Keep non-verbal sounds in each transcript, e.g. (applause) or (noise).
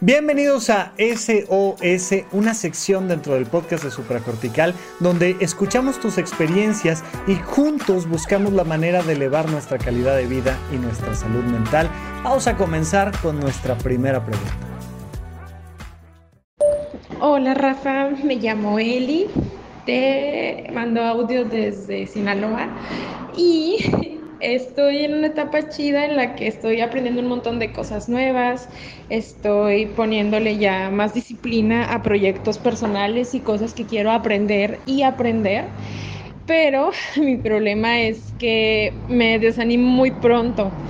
Bienvenidos a SOS, una sección dentro del podcast de Supracortical donde escuchamos tus experiencias y juntos buscamos la manera de elevar nuestra calidad de vida y nuestra salud mental. Vamos a comenzar con nuestra primera pregunta. Hola Rafa, me llamo Eli, te mando audio desde Sinaloa y Estoy en una etapa chida en la que estoy aprendiendo un montón de cosas nuevas, estoy poniéndole ya más disciplina a proyectos personales y cosas que quiero aprender y aprender, pero (laughs) mi problema es que me desanimo muy pronto.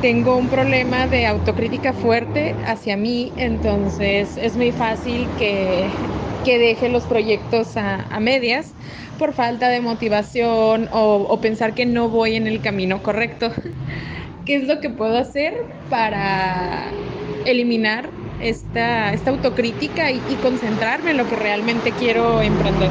Tengo un problema de autocrítica fuerte hacia mí, entonces es muy fácil que, que deje los proyectos a, medias por falta de motivación o, pensar que no voy en el camino correcto. (laughs) ¿Qué es lo que puedo hacer para eliminar esta, esta autocrítica y concentrarme en lo que realmente quiero emprender?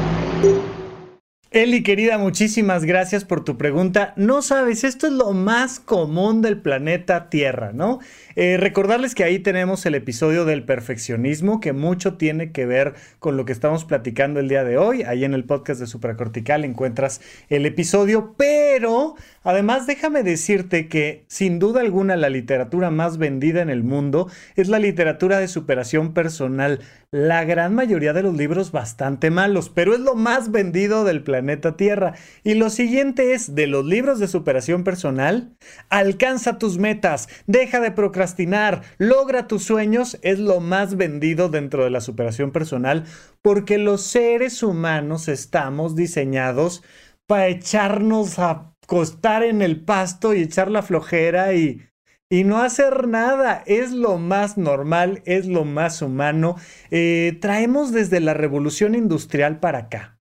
Eli, querida, muchísimas gracias por tu pregunta. No sabes, esto es lo más común del planeta Tierra, ¿no? Eh, recordarles que ahí tenemos el episodio del perfeccionismo, que mucho tiene que ver con lo que estamos platicando el día de hoy. Ahí en el podcast de Supracortical encuentras el episodio, pero además déjame decirte que sin duda alguna la literatura más vendida en el mundo es la literatura de superación personal. La gran mayoría de los libros bastante malos, pero es lo más vendido del planeta Tierra. Y lo siguiente es, de los libros de superación personal, alcanza tus metas, deja de procrastinar logra tus sueños, es lo más vendido dentro de la superación personal, porque los seres humanos estamos diseñados para echarnos a acostar en el pasto y echar la flojera y, y no hacer nada. Es lo más normal, es lo más humano. Eh, traemos desde la revolución industrial para acá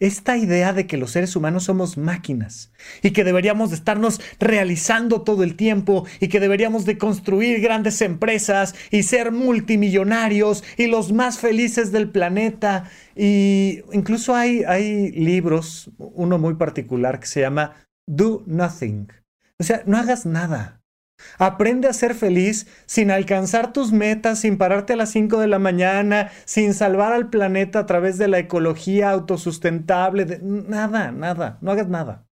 esta idea de que los seres humanos somos máquinas y que deberíamos de estarnos realizando todo el tiempo y que deberíamos de construir grandes empresas y ser multimillonarios y los más felices del planeta. Y incluso hay, hay libros, uno muy particular que se llama Do Nothing. O sea, no hagas nada. Aprende a ser feliz sin alcanzar tus metas, sin pararte a las 5 de la mañana, sin salvar al planeta a través de la ecología autosustentable. Nada, nada, no hagas nada.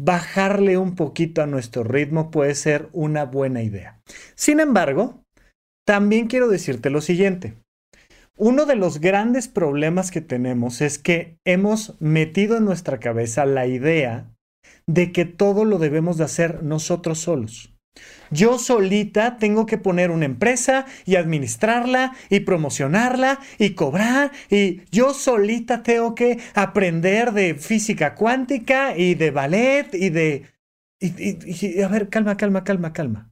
Bajarle un poquito a nuestro ritmo puede ser una buena idea. Sin embargo, también quiero decirte lo siguiente. Uno de los grandes problemas que tenemos es que hemos metido en nuestra cabeza la idea de que todo lo debemos de hacer nosotros solos. Yo solita tengo que poner una empresa y administrarla y promocionarla y cobrar y yo solita tengo que aprender de física cuántica y de ballet y de... Y, a ver, calma, calma, calma, calma.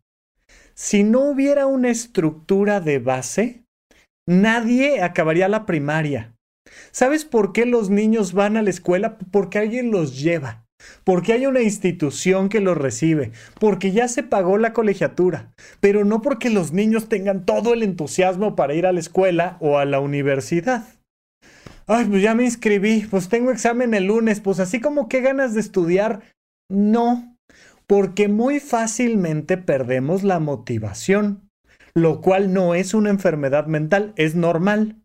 Si no hubiera una estructura de base, nadie acabaría la primaria. ¿Sabes por qué los niños van a la escuela? Porque alguien los lleva porque hay una institución que los recibe, porque ya se pagó la colegiatura, pero no porque los niños tengan todo el entusiasmo para ir a la escuela o a la universidad. Ay, pues ya me inscribí, pues tengo examen el lunes, pues así como qué ganas de estudiar. No, porque muy fácilmente perdemos la motivación, lo cual no es una enfermedad mental, es normal.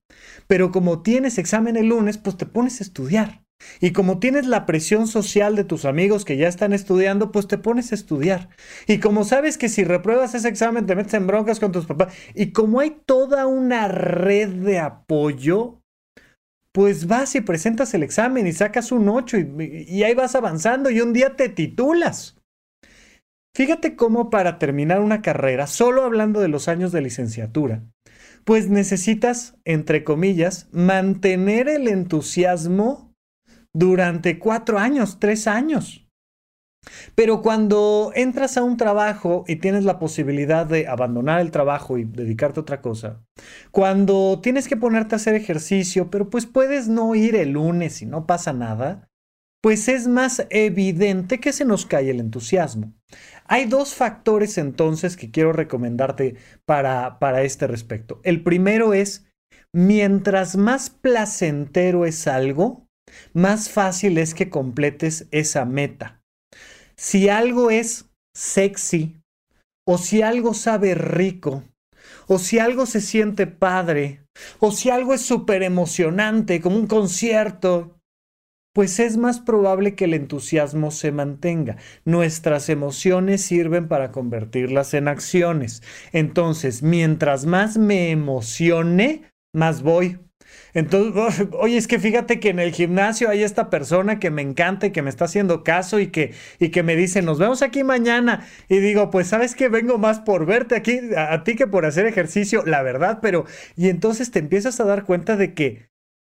Pero como tienes examen el lunes, pues te pones a estudiar. Y como tienes la presión social de tus amigos que ya están estudiando, pues te pones a estudiar. Y como sabes que si repruebas ese examen te metes en broncas con tus papás. Y como hay toda una red de apoyo, pues vas y presentas el examen y sacas un 8 y, y ahí vas avanzando y un día te titulas. Fíjate cómo para terminar una carrera, solo hablando de los años de licenciatura, pues necesitas, entre comillas, mantener el entusiasmo durante cuatro años, tres años. Pero cuando entras a un trabajo y tienes la posibilidad de abandonar el trabajo y dedicarte a otra cosa, cuando tienes que ponerte a hacer ejercicio, pero pues puedes no ir el lunes y no pasa nada, pues es más evidente que se nos cae el entusiasmo. Hay dos factores entonces que quiero recomendarte para, para este respecto. El primero es, mientras más placentero es algo, más fácil es que completes esa meta. Si algo es sexy, o si algo sabe rico, o si algo se siente padre, o si algo es súper emocionante, como un concierto, pues es más probable que el entusiasmo se mantenga. Nuestras emociones sirven para convertirlas en acciones. Entonces, mientras más me emocione, más voy. Entonces, oye, es que fíjate que en el gimnasio hay esta persona que me encanta y que me está haciendo caso y que, y que me dice, nos vemos aquí mañana. Y digo, pues sabes que vengo más por verte aquí a, a ti que por hacer ejercicio, la verdad, pero... Y entonces te empiezas a dar cuenta de que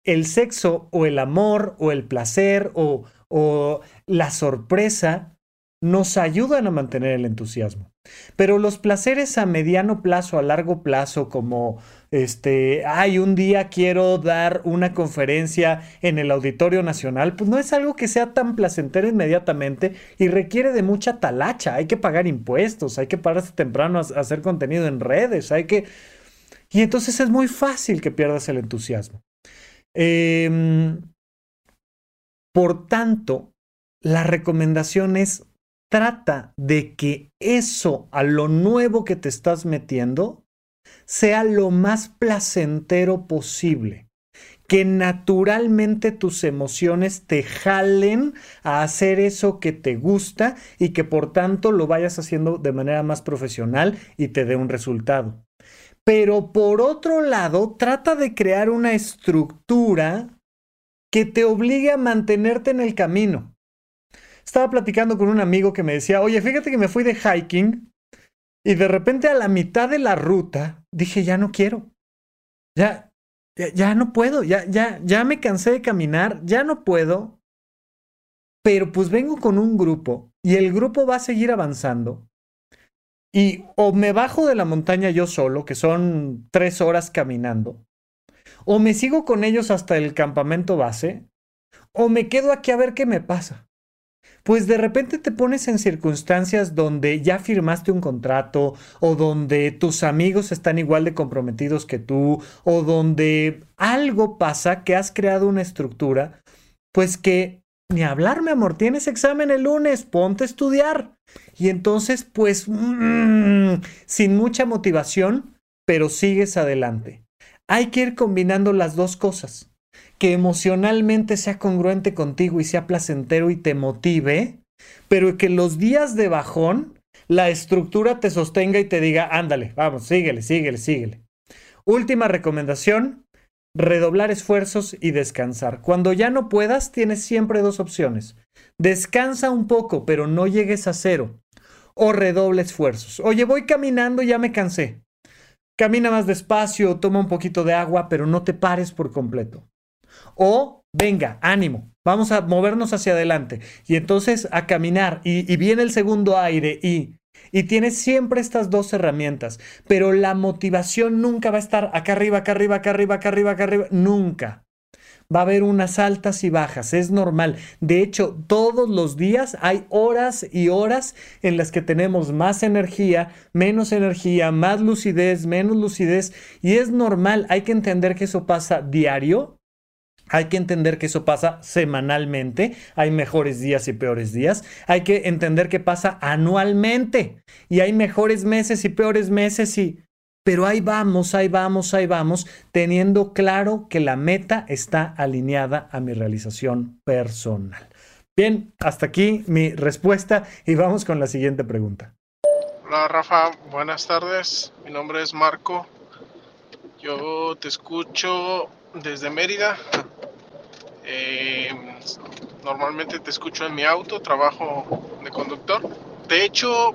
el sexo o el amor o el placer o, o la sorpresa nos ayudan a mantener el entusiasmo. Pero los placeres a mediano plazo, a largo plazo, como este, ay, un día quiero dar una conferencia en el Auditorio Nacional, pues no es algo que sea tan placentero inmediatamente y requiere de mucha talacha. Hay que pagar impuestos, hay que pararse temprano a hacer contenido en redes, hay que. Y entonces es muy fácil que pierdas el entusiasmo. Em, por tanto, la recomendación es trata de que eso a lo nuevo que te estás metiendo sea lo más placentero posible. Que naturalmente tus emociones te jalen a hacer eso que te gusta y que por tanto lo vayas haciendo de manera más profesional y te dé un resultado. Pero por otro lado, trata de crear una estructura que te obligue a mantenerte en el camino. Estaba platicando con un amigo que me decía, oye, fíjate que me fui de hiking y de repente a la mitad de la ruta dije, ya no quiero. Ya, ya, no puedo, ya, ya, ya me cansé de caminar, ya no puedo. Pero pues vengo con un grupo y el grupo va a seguir avanzando y o me bajo de la montaña yo solo, que son tres horas caminando, o me sigo con ellos hasta el campamento base, o me quedo aquí a ver qué me pasa. Pues de repente te pones en circunstancias donde ya firmaste un contrato, o donde tus amigos están igual de comprometidos que tú, o donde algo pasa que has creado una estructura, pues que ni hablar, mi amor, tienes examen el lunes, ponte a estudiar. Y entonces, pues, mm, sin mucha motivación, pero sigues adelante. Hay que ir combinando las dos cosas. Que emocionalmente sea congruente contigo y sea placentero y te motive, pero que los días de bajón, la estructura te sostenga y te diga, ándale, vamos, síguele, síguele, síguele. Última recomendación, redoblar esfuerzos y descansar. Cuando ya no puedas, tienes siempre dos opciones. Descansa un poco, pero no llegues a cero. O redoble esfuerzos. Oye, voy caminando, ya me cansé. Camina más despacio, toma un poquito de agua, pero no te pares por completo. O venga, ánimo, vamos a movernos hacia adelante. Y entonces a caminar y, viene el segundo aire y y tienes siempre estas dos herramientas, pero la motivación nunca va a estar acá arriba, acá arriba, acá arriba, acá arriba, acá arriba, nunca. Va a haber unas altas y bajas, es normal. De hecho, todos los días hay horas y horas en las que tenemos más energía, menos energía, más lucidez, menos lucidez, y es normal, hay que entender que eso pasa diario hay que entender que eso pasa semanalmente, hay mejores días y peores días. Hay que entender que pasa anualmente y hay mejores meses y peores meses y... Pero ahí vamos, ahí vamos, ahí vamos, teniendo claro que la meta está alineada a mi realización personal. Bien, hasta aquí mi respuesta y vamos con la siguiente pregunta. Hola Rafa, buenas tardes. Mi nombre es Marco. Yo te escucho desde Mérida. Eh, normalmente te escucho en mi auto, trabajo de conductor. De hecho,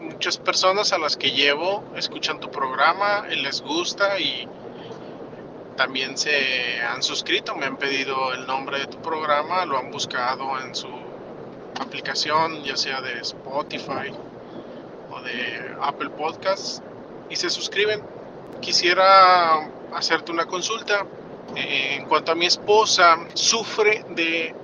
muchas personas a las que llevo escuchan tu programa les gusta y también se han suscrito, me han pedido el nombre de tu programa, lo han buscado en su aplicación, ya sea de Spotify o de Apple Podcasts, y se suscriben. Quisiera hacerte una consulta. En cuanto a mi esposa, sufre de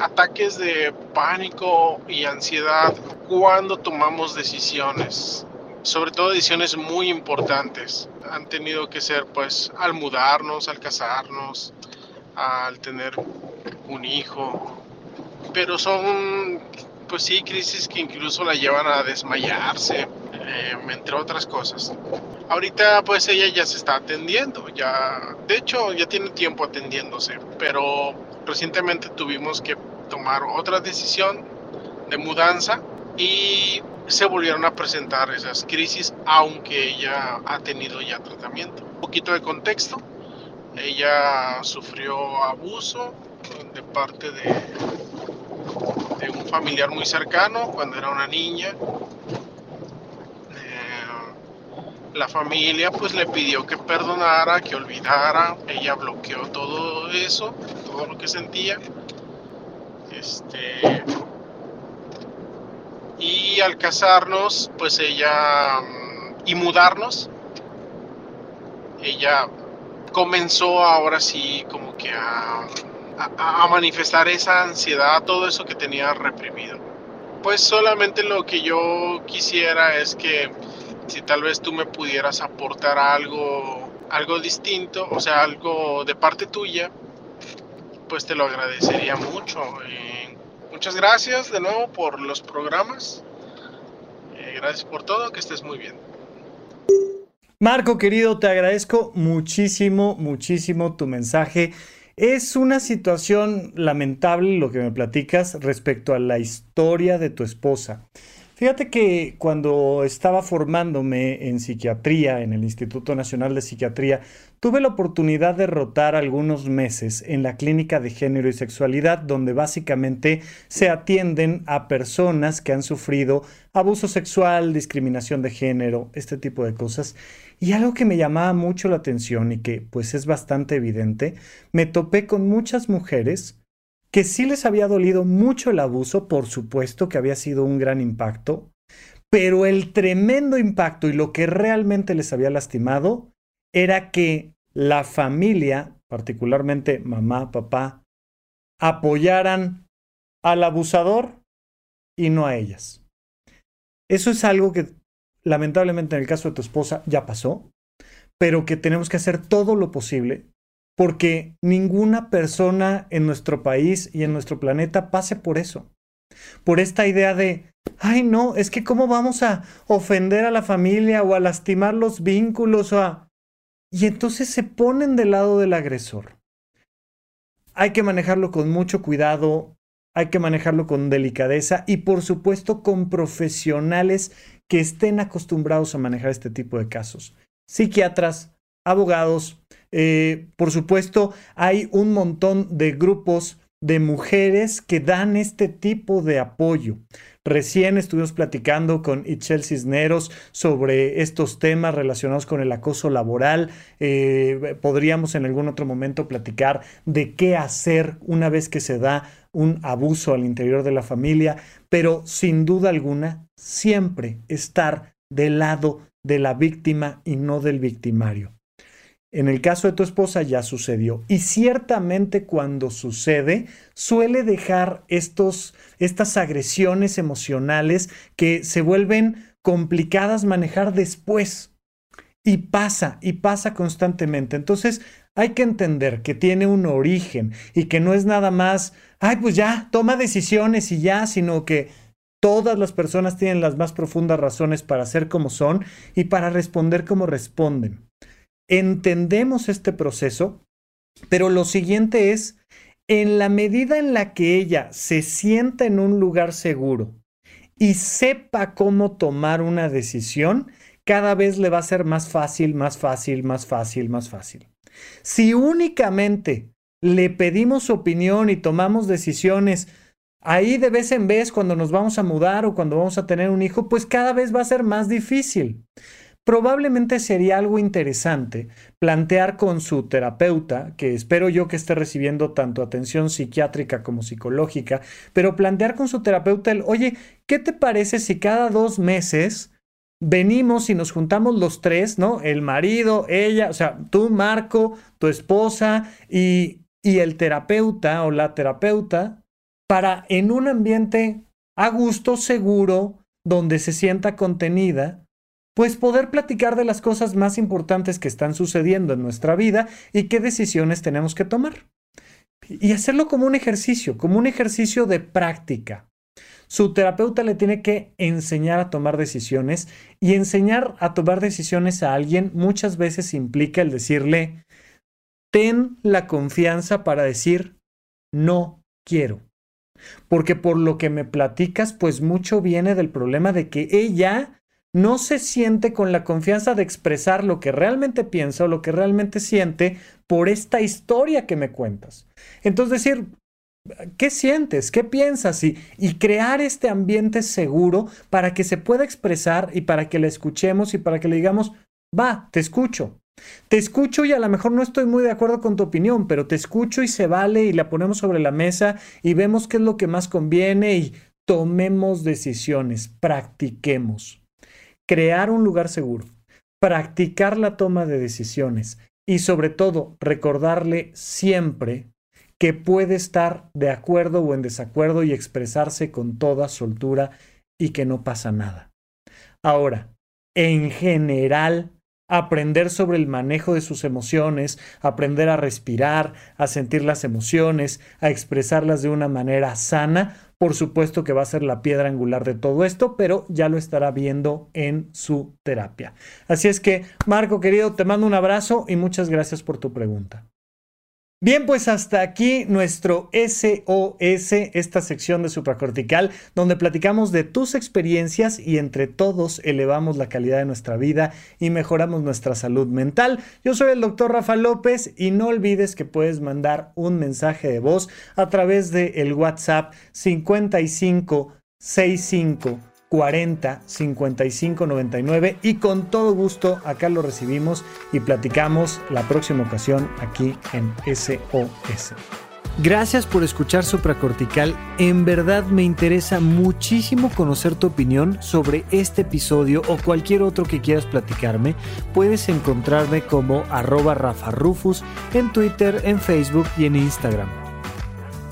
ataques de pánico y ansiedad cuando tomamos decisiones, sobre todo decisiones muy importantes. Han tenido que ser pues al mudarnos, al casarnos, al tener un hijo, pero son pues sí crisis que incluso la llevan a desmayarse. eh, entre otras cosas. Ahorita pues ella ya se está atendiendo, ya, de hecho ya tiene tiempo atendiéndose, pero recientemente tuvimos que tomar otra decisión de mudanza y se volvieron a presentar esas crisis, aunque ella ha tenido ya tratamiento. Un poquito de contexto, ella sufrió abuso de parte de, de un familiar muy cercano cuando era una niña. Eh, la familia pues le pidió que perdonara, que olvidara, ella bloqueó todo eso, todo lo que sentía. Este, y al casarnos, pues ella y mudarnos, ella comenzó ahora sí como que a, a, manifestar esa ansiedad, todo eso que tenía reprimido. Pues solamente lo que yo quisiera es que si tal vez tú me pudieras aportar algo, algo distinto, o sea, algo de parte tuya, pues te lo agradecería mucho. Muchas gracias de nuevo por los programas. Eh, gracias por todo, que estés muy bien. Marco, querido, te agradezco muchísimo, muchísimo tu mensaje. Es una situación lamentable lo que me platicas respecto a la historia de tu esposa. Fíjate que cuando estaba formándome en psiquiatría en el Instituto Nacional de Psiquiatría, tuve la oportunidad de rotar algunos meses en la clínica de género y sexualidad, donde básicamente se atienden a personas que han sufrido abuso sexual, discriminación de género, este tipo de cosas. Y algo que me llamaba mucho la atención y que pues es bastante evidente, me topé con muchas mujeres que sí les había dolido mucho el abuso, por supuesto que había sido un gran impacto, pero el tremendo impacto y lo que realmente les había lastimado era que la familia, particularmente mamá, papá, apoyaran al abusador y no a ellas. Eso es algo que lamentablemente en el caso de tu esposa ya pasó, pero que tenemos que hacer todo lo posible porque ninguna persona en nuestro país y en nuestro planeta pase por eso. Por esta idea de, ay no, es que cómo vamos a ofender a la familia o a lastimar los vínculos o a... Y entonces se ponen del lado del agresor. Hay que manejarlo con mucho cuidado, hay que manejarlo con delicadeza y por supuesto con profesionales que estén acostumbrados a manejar este tipo de casos. Psiquiatras, abogados, eh, por supuesto, hay un montón de grupos de mujeres que dan este tipo de apoyo. Recién estuvimos platicando con Itchel Cisneros sobre estos temas relacionados con el acoso laboral. Eh, podríamos en algún otro momento platicar de qué hacer una vez que se da un abuso al interior de la familia, pero sin duda alguna, siempre estar del lado de la víctima y no del victimario. En el caso de tu esposa ya sucedió. Y ciertamente cuando sucede, suele dejar estos, estas agresiones emocionales que se vuelven complicadas manejar después. Y pasa, y pasa constantemente. Entonces hay que entender que tiene un origen y que no es nada más, ay, pues ya, toma decisiones y ya, sino que todas las personas tienen las más profundas razones para ser como son y para responder como responden entendemos este proceso, pero lo siguiente es, en la medida en la que ella se sienta en un lugar seguro y sepa cómo tomar una decisión, cada vez le va a ser más fácil, más fácil, más fácil, más fácil. Si únicamente le pedimos opinión y tomamos decisiones ahí de vez en vez cuando nos vamos a mudar o cuando vamos a tener un hijo, pues cada vez va a ser más difícil probablemente sería algo interesante plantear con su terapeuta, que espero yo que esté recibiendo tanto atención psiquiátrica como psicológica, pero plantear con su terapeuta el, oye, ¿qué te parece si cada dos meses venimos y nos juntamos los tres, ¿no? El marido, ella, o sea, tú, Marco, tu esposa y, y el terapeuta o la terapeuta, para en un ambiente a gusto, seguro, donde se sienta contenida, pues poder platicar de las cosas más importantes que están sucediendo en nuestra vida y qué decisiones tenemos que tomar. Y hacerlo como un ejercicio, como un ejercicio de práctica. Su terapeuta le tiene que enseñar a tomar decisiones y enseñar a tomar decisiones a alguien muchas veces implica el decirle, ten la confianza para decir, no quiero. Porque por lo que me platicas, pues mucho viene del problema de que ella no se siente con la confianza de expresar lo que realmente piensa o lo que realmente siente por esta historia que me cuentas. Entonces decir, ¿qué sientes? ¿Qué piensas? Y, crear este ambiente seguro para que se pueda expresar y para que la escuchemos y para que le digamos, va, te escucho. Te escucho y a lo mejor no estoy muy de acuerdo con tu opinión, pero te escucho y se vale y la ponemos sobre la mesa y vemos qué es lo que más conviene y tomemos decisiones, practiquemos. Crear un lugar seguro, practicar la toma de decisiones y sobre todo recordarle siempre que puede estar de acuerdo o en desacuerdo y expresarse con toda soltura y que no pasa nada. Ahora, en general, aprender sobre el manejo de sus emociones, aprender a respirar, a sentir las emociones, a expresarlas de una manera sana, por supuesto que va a ser la piedra angular de todo esto, pero ya lo estará viendo en su terapia. Así es que, Marco querido, te mando un abrazo y muchas gracias por tu pregunta. Bien, pues hasta aquí nuestro SOS, esta sección de supracortical, donde platicamos de tus experiencias y entre todos elevamos la calidad de nuestra vida y mejoramos nuestra salud mental. Yo soy el doctor Rafa López y no olvides que puedes mandar un mensaje de voz a través de el WhatsApp 5565 40 55 99 y con todo gusto acá lo recibimos y platicamos la próxima ocasión aquí en SOS. Gracias por escuchar Supracortical. En verdad me interesa muchísimo conocer tu opinión sobre este episodio o cualquier otro que quieras platicarme. Puedes encontrarme como arroba Rafa en Twitter, en Facebook y en Instagram.